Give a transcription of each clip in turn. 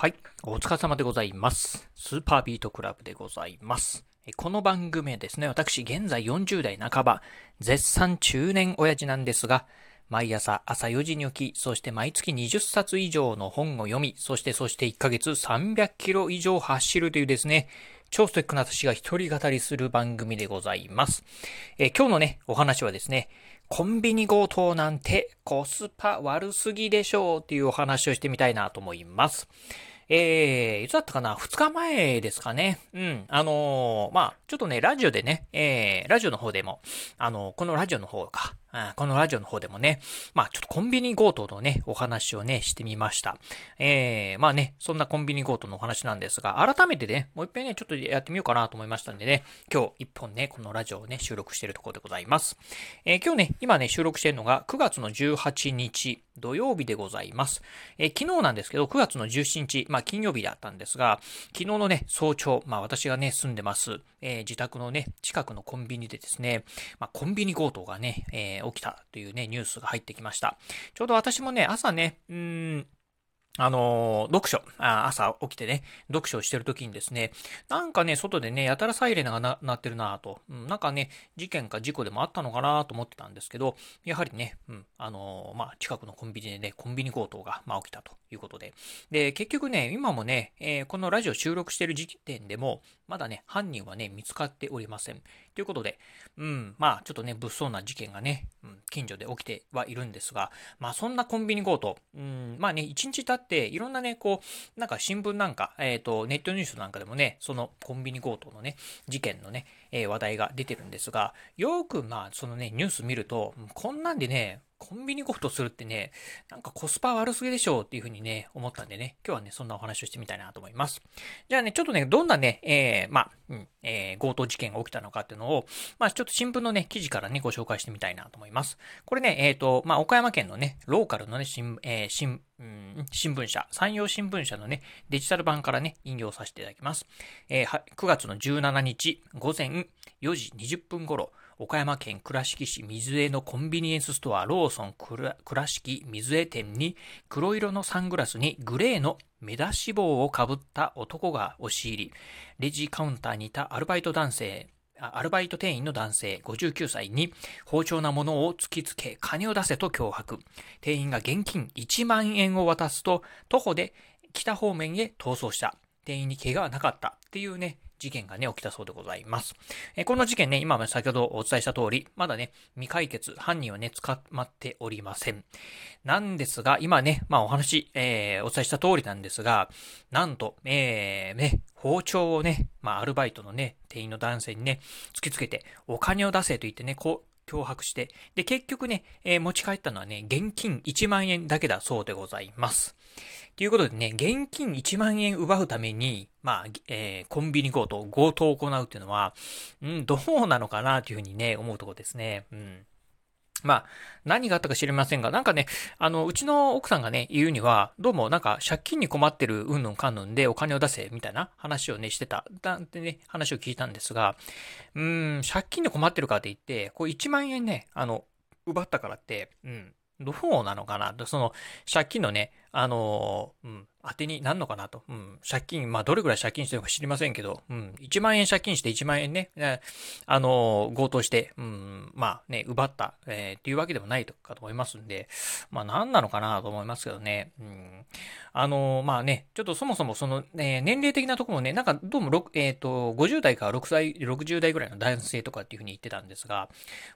はい。お疲れ様でございます。スーパービートクラブでございます。この番組はですね、私、現在40代半ば、絶賛中年親父なんですが、毎朝朝4時に起き、そして毎月20冊以上の本を読み、そしてそして1ヶ月300キロ以上走るというですね、超ストイックな私が一人語りする番組でございます。え、今日のね、お話はですね、コンビニ強盗なんてコスパ悪すぎでしょうっていうお話をしてみたいなと思います。えー、いつだったかな？二日前ですかね。うん。あのー、まあ、ちょっとね、ラジオでね、えー、ラジオの方でも、あのー、このラジオの方か、このラジオの方でもね、まあちょっとコンビニ強盗のね、お話をね、してみました。えー、まあね、そんなコンビニ強盗のお話なんですが、改めてね、もう一遍ね、ちょっとやってみようかなと思いましたんでね、今日一本ね、このラジオをね、収録しているところでございます。えー、今日ね、今ね、収録しているのが9月の18日土曜日でございます。えー、昨日なんですけど、9月の17日、まあ金曜日だったんですが、昨日のね、早朝、まあ私がね、住んでます、えー、自宅のね、近くのコンビニでですね、まあコンビニ強盗がね、えー起きたというね、ニュースが入ってきました。ちょうど私もね、朝ね、うーん、あの、読書あ、朝起きてね、読書をしてる時にですね、なんかね、外でね、やたらサイレンがな鳴ってるなと、うん、なんかね、事件か事故でもあったのかなと思ってたんですけど、やはりね、うん、あのまあ、近くのコンビニでね、コンビニ強盗が、まあ、起きたということで。で、結局ね、今もね、えー、このラジオ収録してる時点でも、まだね、犯人はね、見つかっておりません。ということで、うん、まあ、ちょっとね、物騒な事件がね、うん、近所で起きてはいるんですが、まあ、そんなコンビニ強盗、うん、まあね、一日経って、いろんなね、こう、なんか新聞なんか、えっ、ー、と、ネットニュースなんかでもね、そのコンビニ強盗のね、事件のね、えー、話題が出てるんですが、よく、まあ、そのね、ニュース見ると、こんなんでね、コンビニ強盗するってね、なんかコスパ悪すぎでしょうっていうふうにね、思ったんでね、今日はね、そんなお話をしてみたいなと思います。じゃあね、ちょっとね、どんなね、えー、まあ、うん、えー、強盗事件が起きたのかっていうのを、まあ、ちょっと新聞のね、記事からね、ご紹介してみたいなと思います。これね、えっ、ー、と、まあ、岡山県のね、ローカルのね、新、えー、新、うん、新聞社、山陽新聞社のね、デジタル版からね、引用させていただきます。えー、9月の17日午前4時20分頃、岡山県倉敷市水江のコンビニエンスストアローソン倉敷水江店に黒色のサングラスにグレーの目出し帽をかぶった男が押し入り、レジカウンターにいたアルバイト男性、アルバイト店員の男性59歳に包丁なものを突きつけ金を出せと脅迫。店員が現金1万円を渡すと徒歩で北方面へ逃走した。店員に怪我はなかったっていうね、事件がね、起きたそうでございます。えこの事件ね、今も先ほどお伝えした通り、まだね、未解決、犯人はね、捕まっておりません。なんですが、今ね、まあお話、えー、お伝えした通りなんですが、なんと、えー、ね、包丁をね、まあアルバイトのね、店員の男性にね、突きつけて、お金を出せと言ってね、こう、脅迫して、で、結局ね、えー、持ち帰ったのはね、現金1万円だけだそうでございます。ということでね、現金1万円奪うために、まあ、えー、コンビニ強盗、強盗を行うっていうのは、うん、どうなのかなというふうにね、思うところですね。うん。まあ、何があったか知りませんが、なんかね、あの、うちの奥さんがね、言うには、どうもなんか借金に困ってるうんぬんかんぬんでお金を出せ、みたいな話をね、してた。なんてね、話を聞いたんですが、うーん、借金で困ってるかって言って、こう1万円ね、あの、奪ったからって、うん、どうなのかなその、借金のね、あの、うん、当てになんのかなと。うん。借金、まあ、どれぐらい借金してるのか知りませんけど、うん。1万円借金して1万円ね、あの、強盗して、うん、まあね、奪った、えー、っていうわけでもないとかと思いますんで、まあ、なんなのかなと思いますけどね。うん。あの、まあね、ちょっとそもそもその、ね、年齢的なところもね、なんかどうも、えっ、ー、と、50代から6歳、60代ぐらいの男性とかっていうふうに言ってたんですが、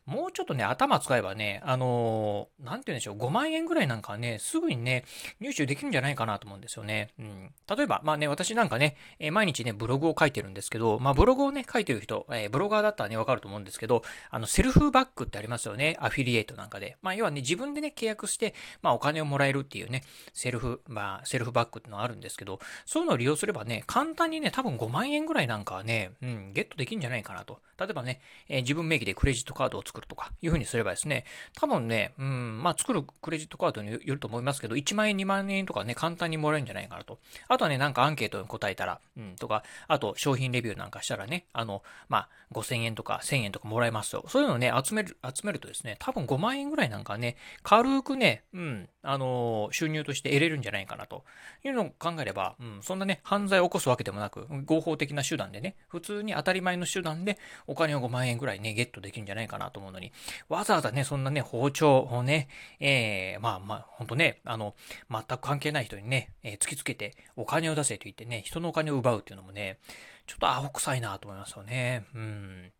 もうちょっとね、頭使えばね、あの、なんて言うんでしょう、5万円ぐらいなんかね、すぐにね、入手できるんじゃないかなと思うんですよね。うん。例えば、まあね、私なんかね、え、毎日ね、ブログを書いてるんですけど、まあブログをね、書いてる人、え、ブロガーだったらね、わかると思うんですけど、あの、セルフバックってありますよね。アフィリエイトなんかで。まあ要はね、自分でね、契約して、まあお金をもらえるっていうね、セルフ、まあ、セルフバックってのがあるんですけど、そういうのを利用すればね、簡単にね、多分5万円ぐらいなんかはね、うん、ゲットできるんじゃないかなと。例えばね、え、自分名義でクレジットカードを作るとか、いうふうにすればですね、多分ね、うん、まあ作るクレジットカードによると思いますけど、1万円、2万円万円とかね、簡単にもらえるんじゃないかなと。あとはね、なんかアンケートに答えたら、うん、とか、あと商品レビューなんかしたらね、あの、まあ、5000円とか1000円とかもらえますよ。そういうのをね、集める、集めるとですね、多分5万円ぐらいなんかね、軽くね、うん、あの収入として得れるんじゃないかなと。いうのを考えれば、うん、そんなね、犯罪を起こすわけでもなく、合法的な手段でね、普通に当たり前の手段でお金を5万円ぐらいね、ゲットできるんじゃないかなと思うのに、わざわざね、そんなね、包丁をね、えー、まあまあ、ほんとね、あの、全く関係ない人にね、えー、突きつけてお金を出せと言ってね、人のお金を奪うっていうのもね、ちょっとアホ臭いなと思いますよね。うん。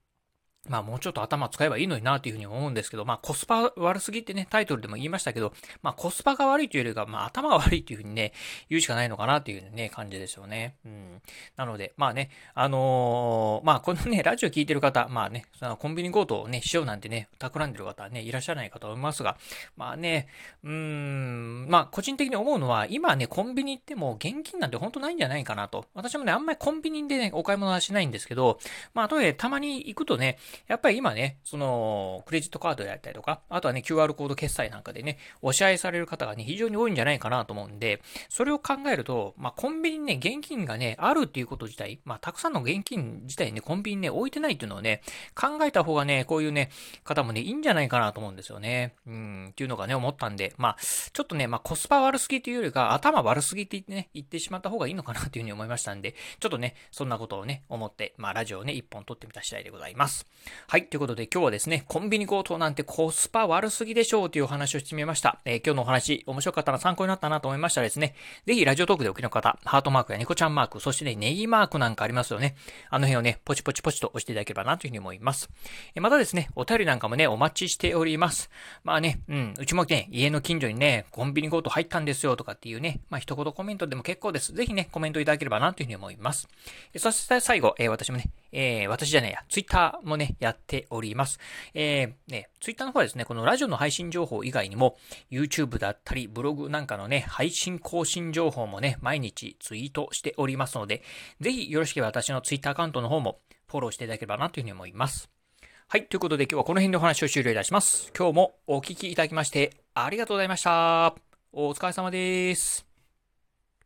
まあもうちょっと頭使えばいいのになというふうに思うんですけど、まあコスパ悪すぎってね、タイトルでも言いましたけど、まあコスパが悪いというよりか、まあ頭が悪いというふうにね、言うしかないのかなというね、感じですよね。うん。なので、まあね、あのー、まあこのね、ラジオ聞いてる方、まあね、そのコンビニ強盗をね、しようなんてね、企んでる方はね、いらっしゃらないかと思いますが、まあね、うーん、まあ個人的に思うのは、今ね、コンビニ行っても現金なんて本当ないんじゃないかなと。私もね、あんまりコンビニでね、お買い物はしないんですけど、まあとはいえ、たまに行くとね、やっぱり今ね、その、クレジットカードであったりとか、あとはね、QR コード決済なんかでね、お支払いされる方がね、非常に多いんじゃないかなと思うんで、それを考えると、まあ、コンビニね、現金がね、あるっていうこと自体、まあ、たくさんの現金自体ね、コンビニね、置いてないっていうのをね、考えた方がね、こういうね、方もね、いいんじゃないかなと思うんですよね。うん、っていうのがね、思ったんで、まあ、ちょっとね、まあ、コスパ悪すぎっていうよりか、頭悪すぎって言ってね、言ってしまった方がいいのかなっていうふうに思いましたんで、ちょっとね、そんなことをね、思って、まあ、ラジオをね、一本撮ってみた次第でございます。はい、ということで今日はですね、コンビニ強盗なんてコスパ悪すぎでしょうというお話をしてみました。えー、今日のお話、面白かったら参考になったなと思いましたらですね、ぜひラジオトークでお聞きの方、ハートマークやニコちゃんマーク、そしてね、ネギマークなんかありますよね。あの辺をね、ポチポチポチと押していただければなというふうに思います。えー、またですね、お便りなんかもね、お待ちしております。まあね、うん、うちもね、家の近所にね、コンビニ強盗入ったんですよとかっていうね、まあ一言コメントでも結構です。ぜひね、コメントいただければなというふうに思います。えー、そして最後、えー、私もね、えー、私じゃないや、ツイッターもね、やっております。えー、ね、ツイッターの方はですね、このラジオの配信情報以外にも、YouTube だったり、ブログなんかのね、配信更新情報もね、毎日ツイートしておりますので、ぜひよろしければ私のツイッターアカウントの方もフォローしていただければなというふうに思います。はい。ということで今日はこの辺でお話を終了いたします。今日もお聴きいただきましてありがとうございました。お疲れ様です。